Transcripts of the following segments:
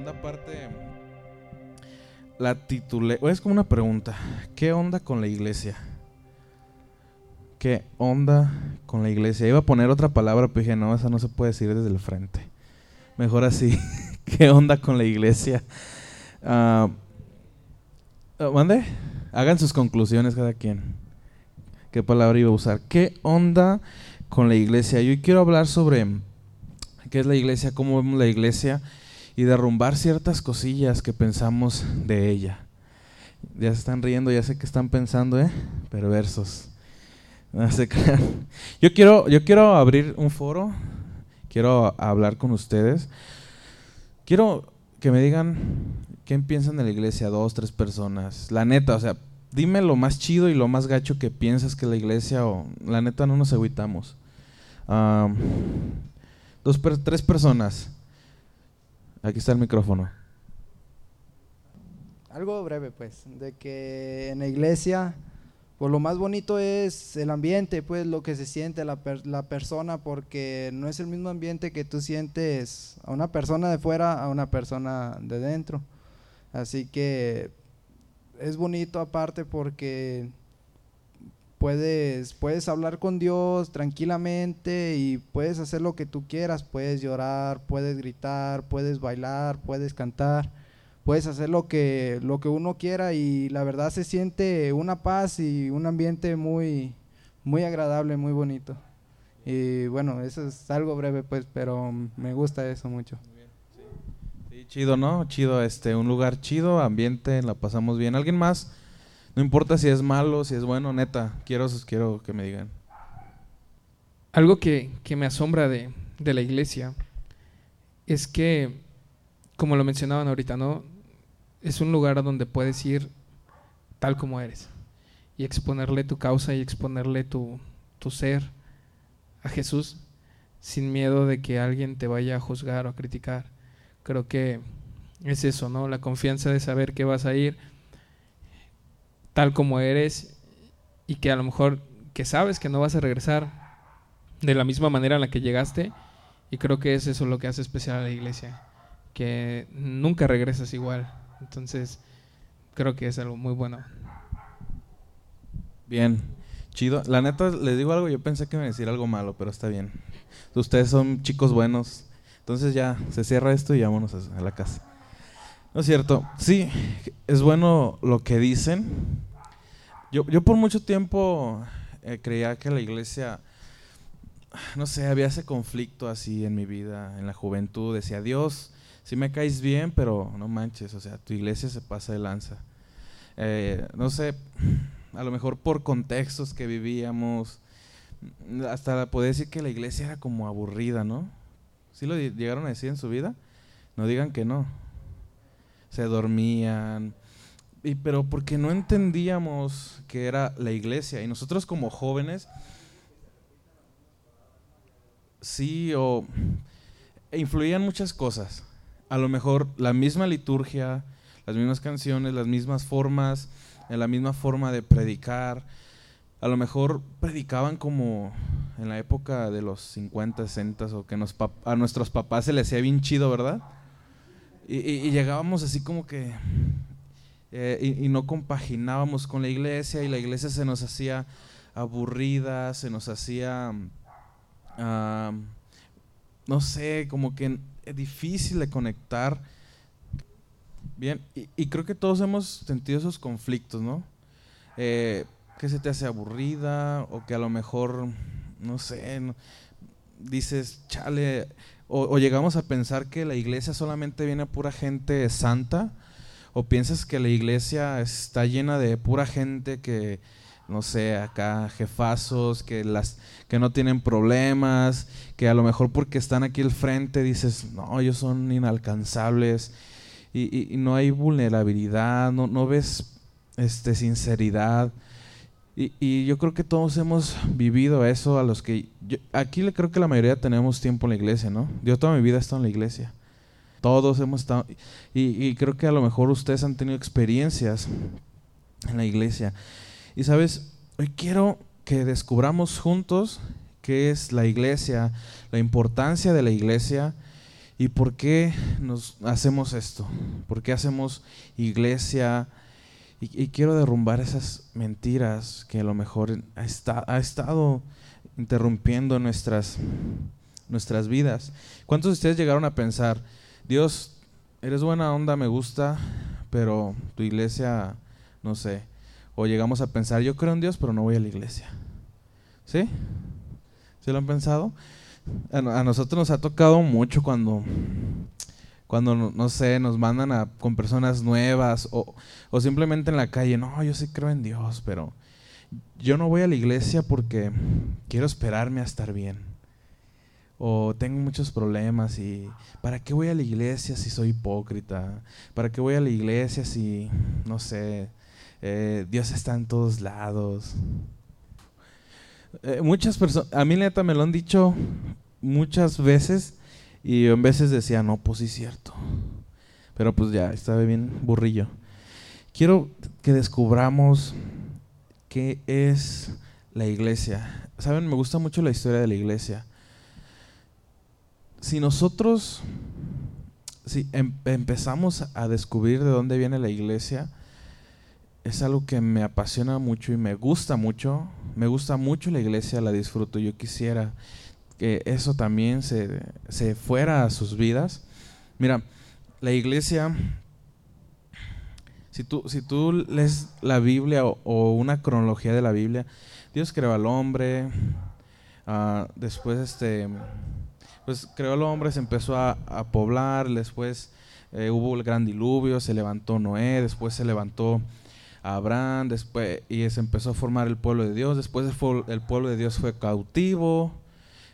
segunda parte la titulé, es como una pregunta, ¿qué onda con la iglesia? ¿Qué onda con la iglesia? Iba a poner otra palabra, pero dije, no, esa no se puede decir desde el frente. Mejor así, ¿qué onda con la iglesia? Uh, ¿Mande? Hagan sus conclusiones cada quien. ¿Qué palabra iba a usar? ¿Qué onda con la iglesia? Yo quiero hablar sobre qué es la iglesia, cómo vemos la iglesia y derrumbar ciertas cosillas que pensamos de ella. Ya se están riendo, ya sé que están pensando, ¿eh? Perversos. No se Yo quiero, yo quiero abrir un foro, quiero hablar con ustedes. Quiero que me digan qué piensan de la iglesia, dos, tres personas. La neta, o sea, dime lo más chido y lo más gacho que piensas que la iglesia, o la neta no nos agüitamos. dos, tres personas. Aquí está el micrófono. Algo breve, pues, de que en la iglesia, pues lo más bonito es el ambiente, pues lo que se siente la, la persona, porque no es el mismo ambiente que tú sientes a una persona de fuera a una persona de dentro. Así que es bonito aparte porque puedes, puedes hablar con Dios tranquilamente y puedes hacer lo que tú quieras, puedes llorar, puedes gritar, puedes bailar, puedes cantar, puedes hacer lo que, lo que uno quiera y la verdad se siente una paz y un ambiente muy, muy agradable, muy bonito. Y bueno, eso es algo breve pues, pero me gusta eso mucho. Sí, chido, ¿no? Chido, este, un lugar chido, ambiente, la pasamos bien. ¿Alguien más? No importa si es malo, si es bueno, neta, quiero, quiero que me digan. Algo que, me asombra de, de, la iglesia es que, como lo mencionaban ahorita, ¿no? Es un lugar donde puedes ir tal como eres y exponerle tu causa y exponerle tu, tu ser a Jesús sin miedo de que alguien te vaya a juzgar o a criticar. Creo que es eso, ¿no? La confianza de saber que vas a ir tal como eres y que a lo mejor que sabes que no vas a regresar de la misma manera en la que llegaste y creo que es eso lo que hace especial a la iglesia, que nunca regresas igual. Entonces, creo que es algo muy bueno. Bien, chido. La neta, les digo algo, yo pensé que me iba a decir algo malo, pero está bien. Ustedes son chicos buenos. Entonces ya se cierra esto y vámonos a la casa. No es cierto. Sí, es bueno lo que dicen. Yo, yo por mucho tiempo eh, creía que la iglesia, no sé, había ese conflicto así en mi vida, en la juventud. Decía, Dios, si me caes bien, pero no manches, o sea, tu iglesia se pasa de lanza. Eh, no sé, a lo mejor por contextos que vivíamos, hasta poder decir que la iglesia era como aburrida, ¿no? ¿Sí lo llegaron a decir en su vida? No digan que no se dormían, pero porque no entendíamos que era la iglesia. Y nosotros como jóvenes, sí, o influían muchas cosas. A lo mejor la misma liturgia, las mismas canciones, las mismas formas, la misma forma de predicar. A lo mejor predicaban como en la época de los 50, 60 o que nos, a nuestros papás se les hacía bien chido, ¿verdad? Y, llegábamos así como que... Eh, y, no compaginábamos con la iglesia y la iglesia se nos hacía aburrida, se nos hacía... no sé, como que difícil de conectar. Bien, y, creo que todos hemos sentido esos conflictos, ¿no? Eh, que se te hace aburrida o que a lo mejor, no sé, dices, chale, o, llegamos a pensar que la iglesia solamente viene a pura gente santa, o piensas que la iglesia está llena de pura gente que, no sé, acá jefazos, que, las, que no tienen problemas, que a lo mejor porque están aquí al frente dices, no, ellos son inalcanzables, y, no hay vulnerabilidad, no, no ves este, sinceridad. Y, yo creo que todos hemos vivido eso a los que... aquí le creo que la mayoría tenemos tiempo en la iglesia, ¿no? Yo toda mi vida he estado en la iglesia. Todos hemos estado... Y, creo que a lo mejor ustedes han tenido experiencias en la iglesia. Y sabes, hoy quiero que descubramos juntos qué es la iglesia, la importancia de la iglesia ¿Y por qué nos hacemos esto? ¿Por qué hacemos iglesia? Y, quiero derrumbar esas mentiras que a lo mejor ha, estado interrumpiendo nuestras, nuestras vidas. ¿Cuántos de ustedes llegaron a pensar, Dios, eres buena onda, me gusta, pero tu iglesia, no sé. O llegamos a pensar, yo creo en Dios, pero no voy a la iglesia. ¿Sí? ¿Sí lo han pensado? A, nosotros nos ha tocado mucho cuando, cuando no, sé, nos mandan con personas nuevas o, o simplemente en la calle, no, yo sí creo en Dios, pero yo no voy a la iglesia porque quiero esperarme a estar bien o tengo muchos problemas y ¿para qué voy a la iglesia si soy hipócrita? ¿Para qué voy a la iglesia si, no sé, eh, Dios está en todos lados? Eh, muchas personas, a mí neta me lo han dicho muchas veces y en veces decía, no, pues sí es cierto. Pero pues ya, estaba bien burrillo. Quiero que descubramos qué es la iglesia. Saben, me gusta mucho la historia de la iglesia si nosotros si em, empezamos a descubrir de dónde viene la iglesia, es algo que me apasiona mucho y me gusta mucho. Me gusta mucho la iglesia, la disfruto. Yo quisiera que eso también se, se fuera a sus vidas. Mira, la iglesia, si tú, si tú lees la Biblia o, una cronología de la Biblia, Dios creó al hombre, uh, después este pues creó el hombre, se empezó a, poblar, después eh, hubo el gran diluvio, se levantó Noé, después se levantó Abraham, después y se empezó a formar el pueblo de Dios, después el pueblo de Dios fue cautivo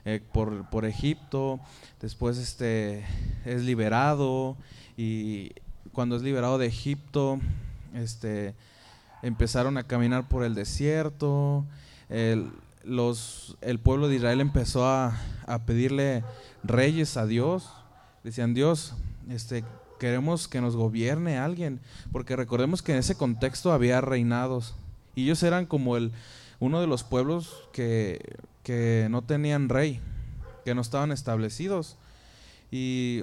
eh, por, por, Egipto, después este es liberado y cuando es liberado de Egipto, este empezaron a caminar por el desierto, el, los, el pueblo de Israel empezó a, pedirle reyes a Dios. Decían, Dios, este, queremos que nos gobierne alguien, porque recordemos que en ese contexto había reinados y ellos eran como el uno de los pueblos que, que no tenían rey, que no estaban establecidos. Y,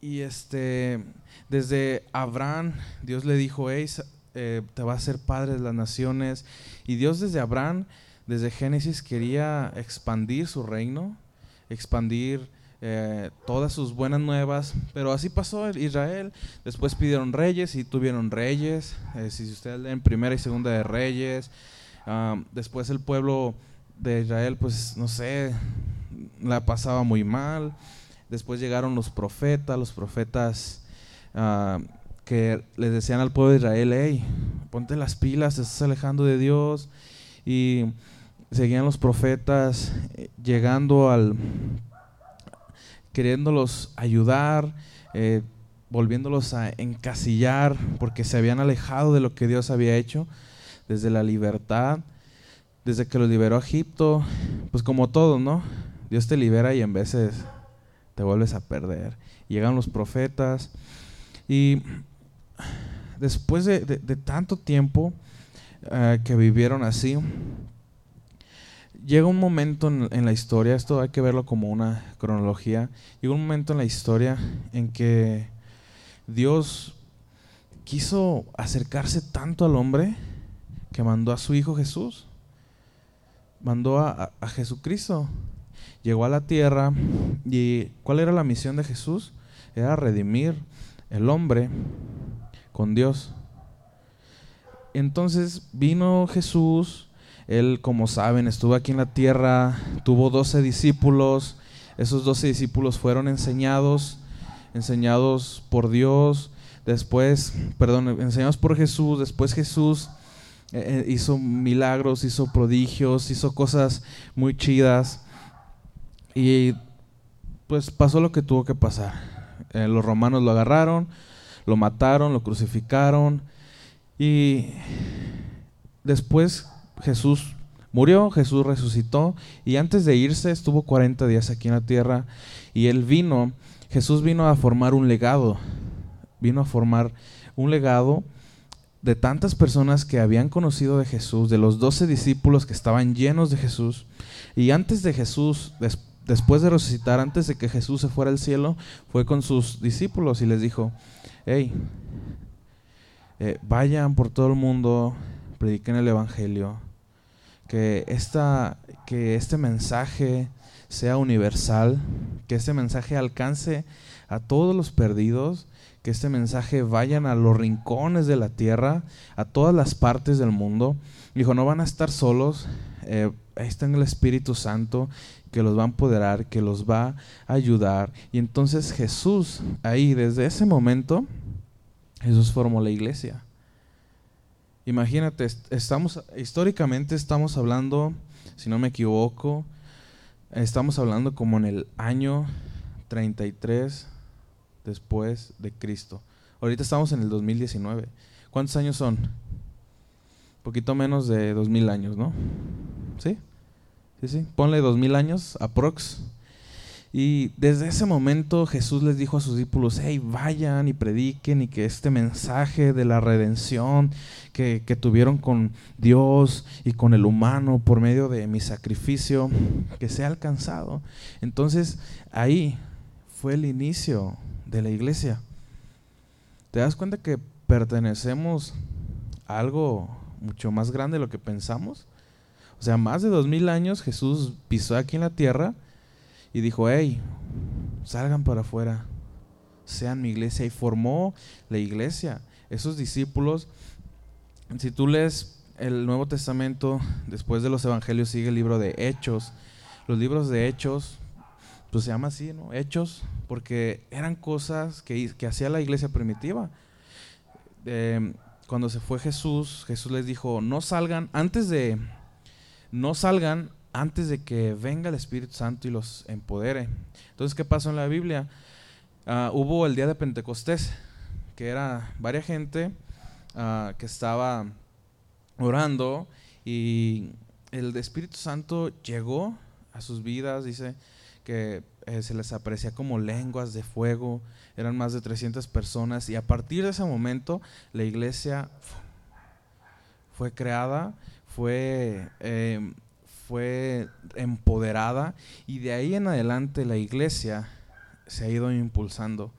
y este, desde Abraham, Dios le dijo, hey, eh, te va a ser padre de las naciones. Y Dios desde Abraham, desde Génesis, quería expandir su reino, expandir eh, todas sus buenas nuevas, pero así pasó Israel. Después pidieron reyes y tuvieron reyes. Eh, si ustedes leen primera y segunda de reyes, después el pueblo de Israel, pues no sé, la pasaba muy mal. Después llegaron los profetas, los profetas ah, que les decían al pueblo de Israel, hey, ponte las pilas, te estás alejando de Dios. Y seguían los profetas eh, llegando al, queriéndolos ayudar, eh, volviéndolos a encasillar, porque se habían alejado de lo que Dios había hecho desde la libertad, desde que los liberó a Egipto, pues como todo, ¿no? Dios te libera y en veces te vuelves a perder. Llegan los profetas y después de, tanto tiempo eh, que vivieron así, llega un momento en, la historia, esto hay que verlo como una cronología, llega un momento en la historia en que Dios quiso acercarse tanto al hombre que mandó a su Hijo Jesús, mandó a, a Jesucristo, llegó a la tierra y ¿cuál era la misión de Jesús? Era redimir el hombre con Dios. Entonces vino Jesús, él como saben estuvo aquí en la tierra, tuvo doce discípulos, esos doce discípulos fueron enseñados, enseñados por Dios, después, perdón, enseñados por Jesús, después Jesús eh, eh, hizo milagros, hizo prodigios, hizo cosas muy chidas y pues pasó lo que tuvo que pasar. Eh, los romanos lo agarraron, lo mataron, lo crucificaron y después Jesús murió, Jesús resucitó y antes de irse estuvo 40 días aquí en la tierra y él vino, Jesús vino a formar un legado, vino a formar un legado de tantas personas que habían conocido de Jesús, de los doce discípulos que estaban llenos de Jesús. Y antes de Jesús después de resucitar, antes de que Jesús se fuera al cielo, fue con sus discípulos y les dijo, hey, eh, vayan por todo el mundo, prediquen el Evangelio, que, esta, que este mensaje sea universal, que este mensaje alcance a todos los perdidos, que este mensaje vayan a los rincones de la tierra, a todas las partes del mundo. Dijo, no van a estar solos, eh, ahí está el Espíritu Santo que los va a empoderar, que los va a ayudar. Y entonces Jesús, ahí desde ese momento, Jesús formó la iglesia. Imagínate, estamos, históricamente estamos hablando, si no me equivoco, estamos hablando como en el año 33 después de Cristo. Ahorita estamos en el 2019. ¿Cuántos años son? Un poquito menos de 2000 años, ¿no? ¿Sí? Sí, sí. Ponle 2000 años, aprox. Y desde ese momento Jesús les dijo a sus discípulos, hey, vayan y prediquen y que este mensaje de la redención que, que, tuvieron con Dios y con el humano por medio de mi sacrificio, que sea alcanzado. Entonces ahí fue el inicio de la iglesia. ¿Te das cuenta que pertenecemos a algo mucho más grande de lo que pensamos? O sea, más de dos mil años Jesús pisó aquí en la tierra y dijo, hey, salgan para afuera, sean mi iglesia. Y formó la iglesia. Esos discípulos, si tú lees el Nuevo Testamento, después de los Evangelios sigue el libro de Hechos. Los libros de Hechos, pues se llama así, ¿no? Hechos, porque eran cosas que, que hacía la iglesia primitiva. Eh, cuando se fue Jesús, Jesús les dijo, no salgan, antes de, no salgan antes de que venga el Espíritu Santo y los empodere. Entonces, ¿qué pasó en la Biblia? Ah, hubo el día de Pentecostés, que era varias gente ah, que estaba orando y el Espíritu Santo llegó a sus vidas, dice que eh, se les aparecía como lenguas de fuego, eran más de 300 personas y a partir de ese momento la iglesia fue creada, fue eh, fue empoderada y de ahí en adelante la iglesia se ha ido impulsando.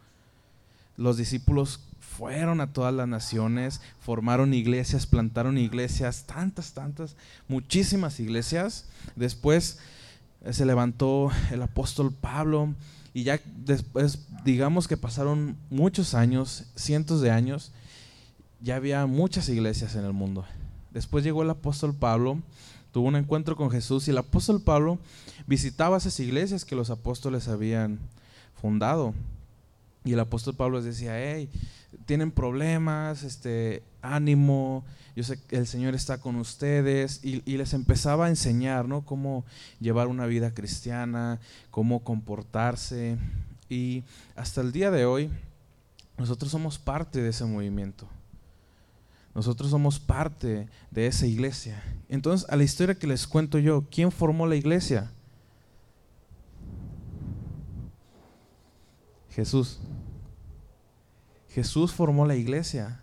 Los discípulos fueron a todas las naciones, formaron iglesias, plantaron iglesias, tantas, tantas, muchísimas iglesias. Después eh, se levantó el apóstol Pablo y ya después, digamos que pasaron muchos años, cientos de años, ya había muchas iglesias en el mundo. Después llegó el apóstol Pablo tuvo un encuentro con Jesús y el apóstol Pablo visitaba esas iglesias que los apóstoles habían fundado. Y el apóstol Pablo les decía, hey, tienen problemas, este, ánimo, yo sé que el Señor está con ustedes. Y, y, les empezaba a enseñar, ¿no? Cómo llevar una vida cristiana, cómo comportarse. Y hasta el día de hoy, nosotros somos parte de ese movimiento. Nosotros somos parte de esa iglesia. Entonces, a la historia que les cuento yo, ¿quién formó la iglesia? Jesús. Jesús formó la iglesia.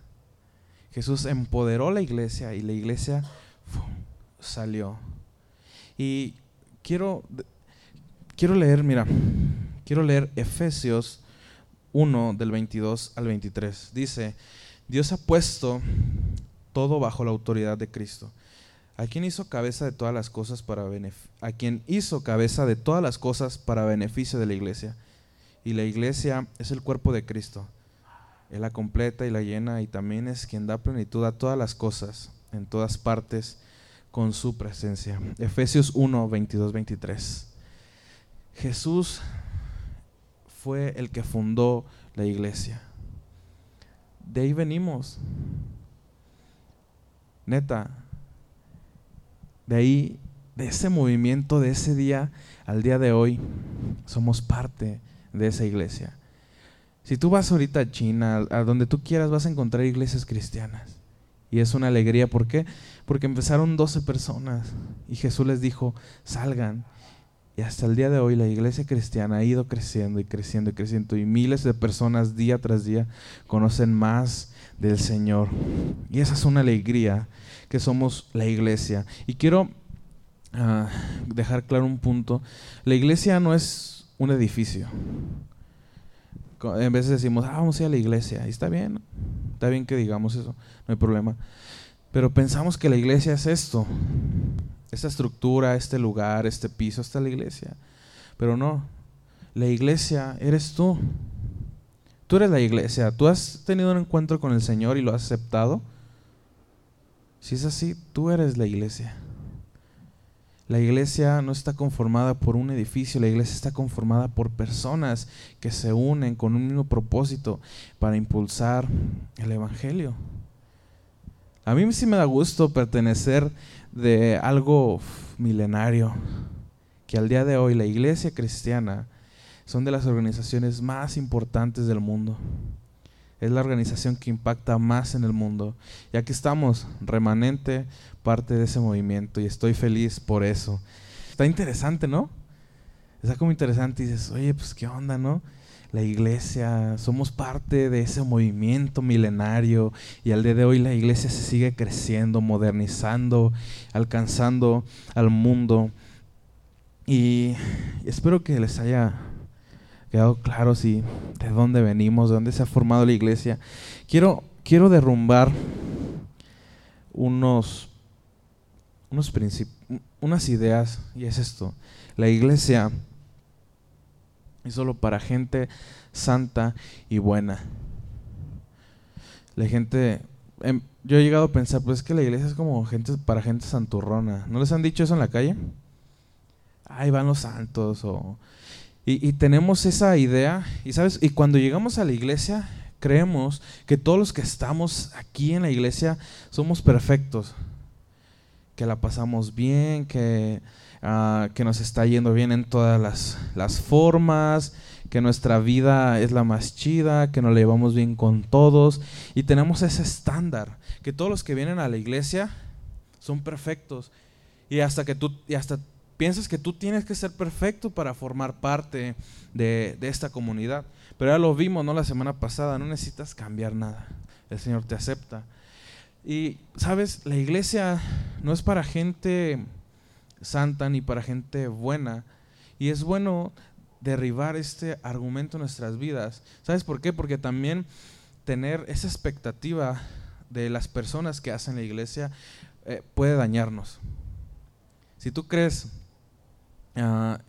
Jesús empoderó la iglesia y la iglesia salió. Y quiero, quiero leer, mira, quiero leer Efesios 1 del 22 al 23. Dice, Dios ha puesto todo bajo la autoridad de Cristo. A quien hizo cabeza de todas las cosas para a hizo cabeza de todas las cosas para beneficio de la iglesia. Y la iglesia es el cuerpo de Cristo. Él la completa y la llena y también es quien da plenitud a todas las cosas en todas partes con su presencia. Efesios 1, 22, 23. Jesús fue el que fundó la iglesia. De ahí venimos. Neta. De ahí, de ese movimiento, de ese día al día de hoy, somos parte de esa iglesia. Si tú vas ahorita a China, a donde tú quieras, vas a encontrar iglesias cristianas. Y es una alegría. ¿Por qué? Porque empezaron 12 personas y Jesús les dijo, salgan y hasta el día de hoy la iglesia cristiana ha ido creciendo y creciendo y creciendo y miles de personas día tras día conocen más del Señor. Y esa es una alegría que somos la iglesia. Y quiero ah, dejar claro un punto. La iglesia no es un edificio. En veces decimos, ah, vamos a ir a la iglesia. Y está bien, está bien que digamos eso, no hay problema. Pero pensamos que la iglesia es esto, esta estructura, este lugar, este piso, es la iglesia. Pero no, la iglesia eres tú. Tú eres la iglesia. ¿Tú has tenido un encuentro con el Señor y lo has aceptado? Si es así, tú eres la iglesia. La iglesia no está conformada por un edificio, la iglesia está conformada por personas que se unen con un mismo propósito para impulsar el Evangelio. A mí sí me da gusto pertenecer de algo milenario, que al día de hoy la iglesia cristiana son de las organizaciones más importantes del mundo. Es la organización que impacta más en el mundo. Y aquí estamos, remanente, parte de ese movimiento, y estoy feliz por eso. Está interesante, ¿no? Está como interesante y dices, oye, pues qué onda, ¿no? La iglesia, somos parte de ese movimiento milenario y al día de hoy la iglesia se sigue creciendo, modernizando, alcanzando al mundo. Y espero que les haya quedado claro si de dónde venimos, de dónde se ha formado la iglesia. Quiero, quiero derrumbar unos, unos unas ideas y es esto. La iglesia es solo para gente santa y buena. La gente, em, yo he llegado a pensar, pues es que la iglesia es como gente para gente santurrona. ¿No les han dicho eso en la calle? Ahí van los santos o... Y, y tenemos esa idea, y sabes, y cuando llegamos a la iglesia, creemos que todos los que estamos aquí en la iglesia somos perfectos, que la pasamos bien, que Ah, que nos está yendo bien en todas las, formas, que nuestra vida es la más chida, que nos la llevamos bien con todos y tenemos ese estándar, que todos los que vienen a la iglesia son perfectos y hasta que tú y hasta piensas que tú tienes que ser perfecto para formar parte de, de esta comunidad. Pero ya lo vimos, ¿no? La semana pasada, no necesitas cambiar nada. El Señor te acepta. Y, ¿sabes? La iglesia no es para gente santa ni para gente buena. Y es bueno derribar este argumento en nuestras vidas. ¿Sabes por qué? Porque también tener esa expectativa de las personas que hacen la iglesia eh, puede dañarnos. Si tú crees ah,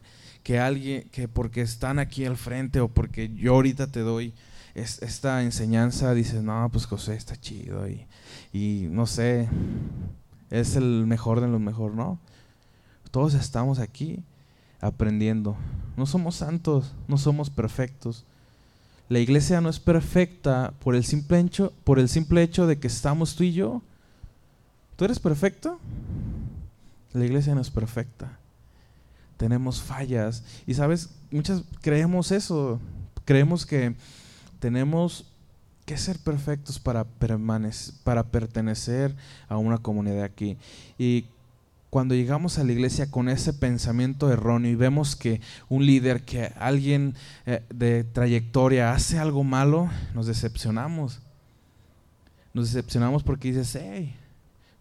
que alguien, que porque están aquí al frente o porque yo ahorita te doy esta enseñanza, dices, no, pues José está chido y, no sé, es el mejor de los mejor, ¿no? Todos estamos aquí aprendiendo. No somos santos, no somos perfectos. La iglesia no es perfecta por el simple hecho, por el simple hecho de que estamos tú y yo. ¿Tú eres perfecto? La iglesia no es perfecta. Tenemos fallas. Y sabes, muchas creemos eso. Creemos que tenemos que ser perfectos para, para pertenecer a una comunidad aquí. Y cuando llegamos a la iglesia con ese pensamiento erróneo y vemos que un líder, que alguien eh, de trayectoria hace algo malo, nos decepcionamos. Nos decepcionamos porque dices, hey,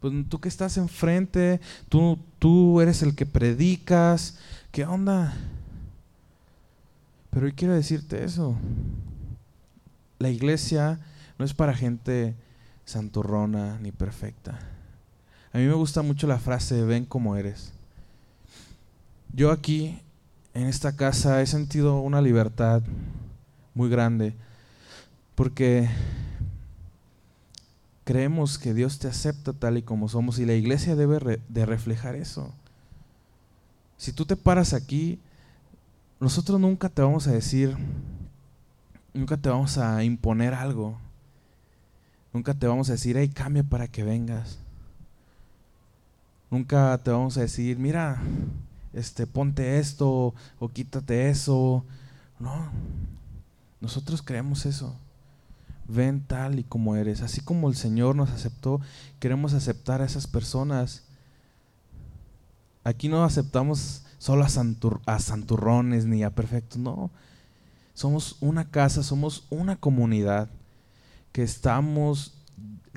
pues tú que estás enfrente, tú, tú eres el que predicas, ¿qué onda? Pero hoy quiero decirte eso. La iglesia no es para gente santurrona ni perfecta. A mí me gusta mucho la frase, ven como eres. Yo aquí, en esta casa, he sentido una libertad muy grande porque creemos que Dios te acepta tal y como somos y la iglesia debe de reflejar eso. Si tú te paras aquí, nosotros nunca te vamos a decir, nunca te vamos a imponer algo, nunca te vamos a decir, hey, cambia para que vengas. Nunca te vamos a decir, mira, este, ponte esto o quítate eso. No, nosotros creemos eso. Ven tal y como eres. Así como el Señor nos aceptó, queremos aceptar a esas personas. Aquí no aceptamos solo a, a santurrones ni a perfectos, no. Somos una casa, somos una comunidad que estamos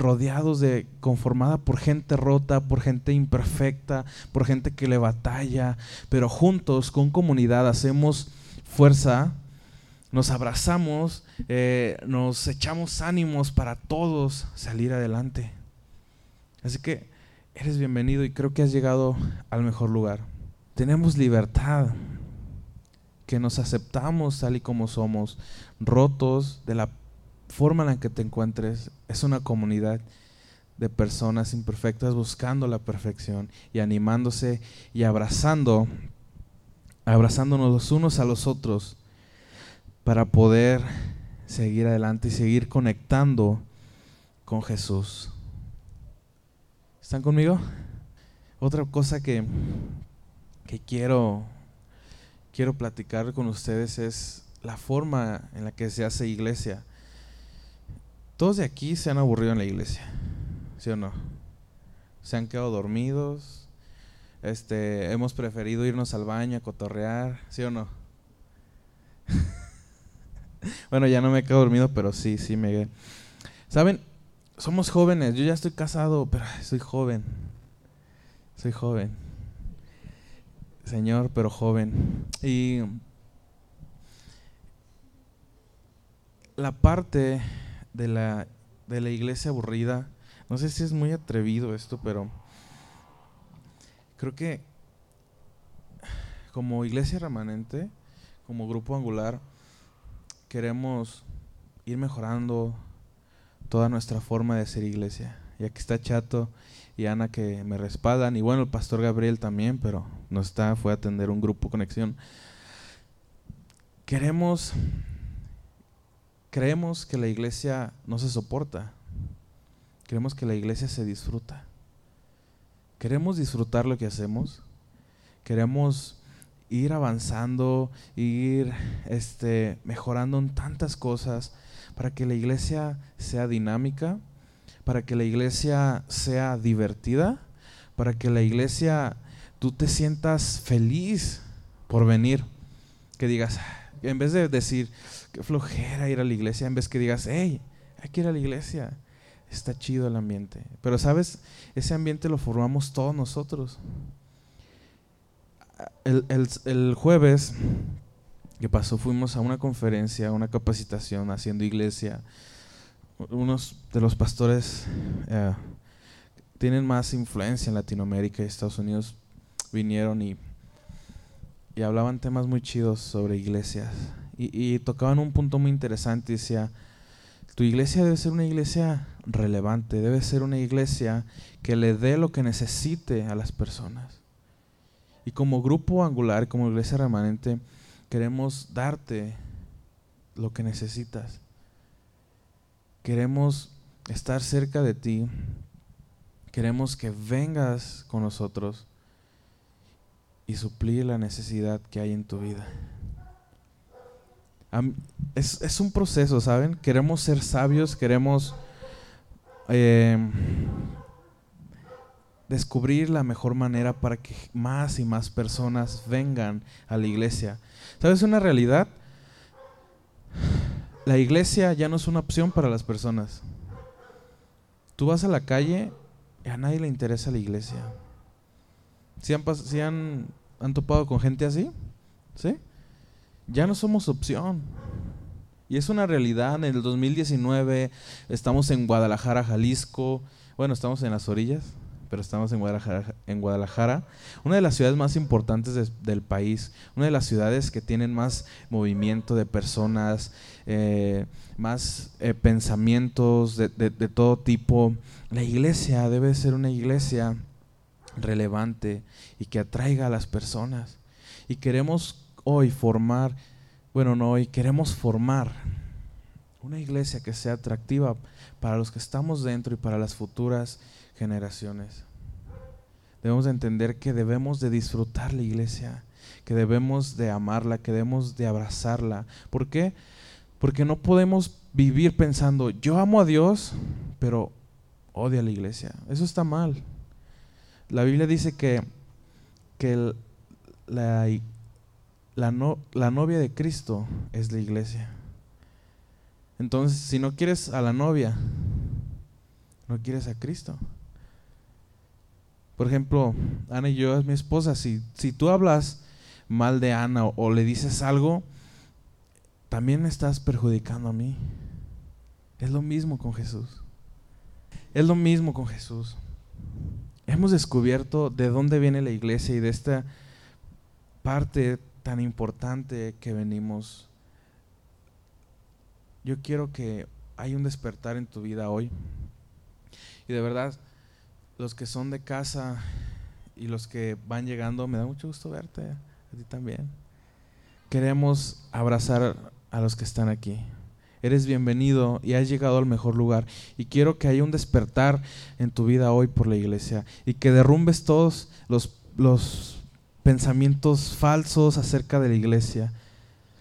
rodeados de, conformada por gente rota, por gente imperfecta, por gente que le batalla, pero juntos, con comunidad, hacemos fuerza, nos abrazamos, eh, nos echamos ánimos para todos salir adelante. Así que eres bienvenido y creo que has llegado al mejor lugar. Tenemos libertad, que nos aceptamos tal y como somos, rotos de la forma en la que te encuentres. Es una comunidad de personas imperfectas buscando la perfección y animándose y abrazando, abrazándonos los unos a los otros para poder seguir adelante y seguir conectando con Jesús. ¿Están conmigo? Otra cosa que, que quiero, quiero platicar con ustedes es la forma en la que se hace iglesia. Todos de aquí se han aburrido en la iglesia, ¿sí o no? Se han quedado dormidos, este, hemos preferido irnos al baño a cotorrear, ¿sí o no? bueno, ya no me quedo dormido, pero sí, sí me... ¿Saben? Somos jóvenes, yo ya estoy casado, pero soy joven. Soy joven. Señor, pero joven. Y la parte de la, de la iglesia aburrida. No sé si es muy atrevido esto, pero creo que como iglesia remanente, como grupo angular, queremos ir mejorando toda nuestra forma de ser iglesia. Y aquí está Chato y Ana que me respaldan, y bueno, el pastor Gabriel también, pero no está, fue a atender un grupo conexión. Queremos creemos que la iglesia no se soporta. Creemos que la iglesia se disfruta. Queremos disfrutar lo que hacemos. Queremos ir avanzando, ir este, mejorando en tantas cosas para que la iglesia sea dinámica, para que la iglesia sea divertida, para que la iglesia tú te sientas feliz por venir. Que digas, en vez de decir, qué flojera ir a la iglesia, en vez que digas, hey, hay que ir a la iglesia. Está chido el ambiente. Pero sabes, ese ambiente lo formamos todos nosotros. El, jueves que pasó fuimos a una conferencia, a una capacitación haciendo iglesia. Unos de los pastores eh, tienen más influencia en Latinoamérica y Estados Unidos vinieron y y hablaban temas muy chidos sobre iglesias. Y, tocaban un punto muy interesante. Decía, tu iglesia debe ser una iglesia relevante, debe ser una iglesia que le dé lo que necesite a las personas. Y como grupo angular, como iglesia remanente, queremos darte lo que necesitas. Queremos estar cerca de ti. Queremos que vengas con nosotros y suplir la necesidad que hay en tu vida. Es, un proceso, ¿saben? Queremos ser sabios, queremos eh, descubrir la mejor manera para que más y más personas vengan a la iglesia. ¿Sabes una realidad? La iglesia ya no es una opción para las personas. Tú vas a la calle y a nadie le interesa la iglesia. Si han, si han ¿Han topado con gente así? ¿Sí? Ya no somos opción. Y es una realidad. En el 2019 estamos en Guadalajara, Jalisco. Bueno, estamos en las orillas, pero estamos en Guadalajara, en Guadalajara una de las ciudades más importantes del país, una de las ciudades que tienen más movimiento de personas, eh, más eh, pensamientos de, de todo tipo. La iglesia debe ser una iglesia relevante y que atraiga a las personas. Y queremos hoy formar, bueno, no hoy, queremos formar una iglesia que sea atractiva para los que estamos dentro y para las futuras generaciones. Debemos de entender que debemos de disfrutar la iglesia, que debemos de amarla, que debemos de abrazarla. ¿Por qué? Porque no podemos vivir pensando, yo amo a Dios, pero odio a la iglesia. Eso está mal. La Biblia dice que, que la, la, la novia de Cristo es la iglesia. Entonces, si no quieres a la novia, no quieres a Cristo. Por ejemplo, Ana y yo es mi esposa. Si, si tú hablas mal de Ana o, o le dices algo, también estás perjudicando a mí. Es lo mismo con Jesús. Es lo mismo con Jesús. Hemos descubierto de dónde viene la iglesia y de esta parte tan importante que venimos. Yo quiero que hay un despertar en tu vida hoy. Y de verdad, los que son de casa y los que van llegando, me da mucho gusto verte, a ti también. Queremos abrazar a los que están aquí. Eres bienvenido y has llegado al mejor lugar. Y quiero que haya un despertar en tu vida hoy por la iglesia y que derrumbes todos los, los pensamientos falsos acerca de la iglesia.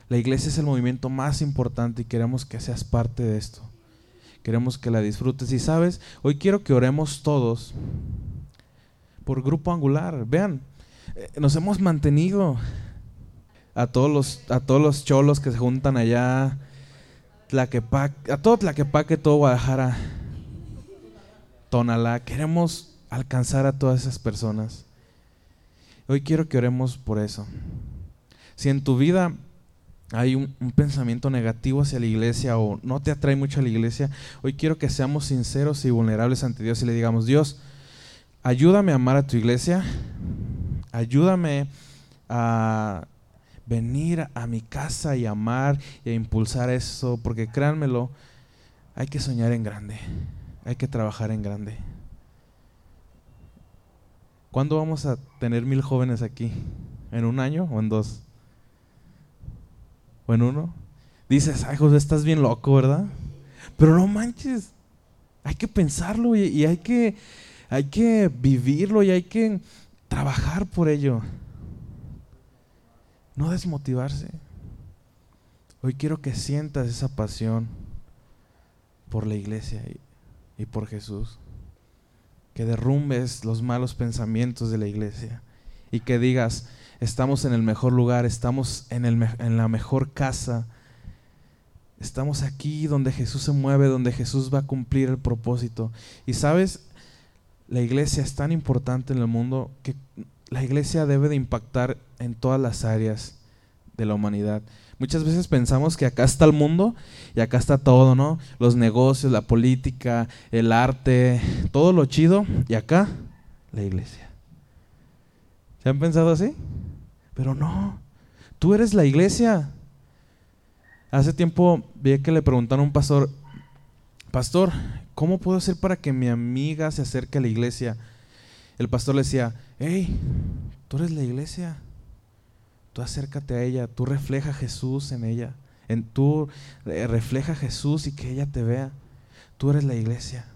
La iglesia es el movimiento más importante y queremos que seas parte de esto. Queremos que la disfrutes. Y sabes, hoy quiero que oremos todos por grupo angular. Vean, eh, nos hemos mantenido a todos los, a todos los cholos que se juntan allá, Tlaquepaque, a todo Tlaquepaque, todo Guadalajara, Tonalá. Queremos alcanzar a todas esas personas. Hoy quiero que oremos por eso. Si en tu vida hay un, un, pensamiento negativo hacia la iglesia o no te atrae mucho a la iglesia, hoy quiero que seamos sinceros y vulnerables ante Dios y le digamos, Dios, ayúdame a amar a tu iglesia, ayúdame a venir a mi casa y amar y a impulsar eso, porque créanmelo, hay que soñar en grande, hay que trabajar en grande. ¿Cuándo vamos a tener mil jóvenes aquí? ¿En un año o en dos? ¿O en uno? Dices, ay José, estás bien loco, ¿verdad? Pero no manches, hay que pensarlo y, y hay, que, hay que vivirlo y hay que trabajar por ello. No desmotivarse. Hoy quiero que sientas esa pasión por la iglesia y, por Jesús que derrumbes los malos pensamientos de la iglesia y que digas, estamos en el mejor lugar, estamos en la mejor casa, estamos aquí donde Jesús se mueve, donde Jesús va a cumplir el propósito. Y sabes, la iglesia es tan importante en el mundo que la iglesia debe de impactar en todas las áreas de la humanidad. Muchas veces pensamos que acá está el mundo y acá está todo, ¿no? Los negocios, la política, el arte, todo lo chido y acá la iglesia. ¿Se han pensado así? Pero no, tú eres la iglesia. Hace tiempo vi que le preguntaron a un pastor, pastor, ¿cómo puedo hacer para que mi amiga se acerque a la iglesia? El pastor le decía, hey, tú eres la iglesia tú acércate a ella, tú refleja a Jesús en ella, en tú eh, refleja a Jesús y que ella te vea. Tú eres la iglesia.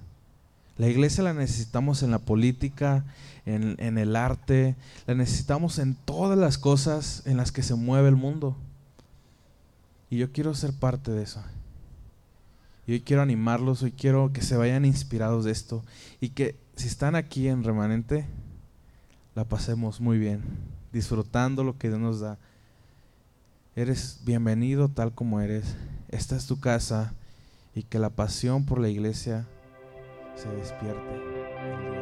La iglesia la necesitamos en la política, en, en, el arte, la necesitamos en todas las cosas en las que se mueve el mundo. Y yo quiero ser parte de eso. Y hoy quiero animarlos, hoy quiero que se vayan inspirados de esto. Y que si están aquí en remanente, la pasemos muy bien disfrutando lo que Dios nos da. Eres bienvenido tal como eres. Esta es tu casa y que la pasión por la iglesia se despierte.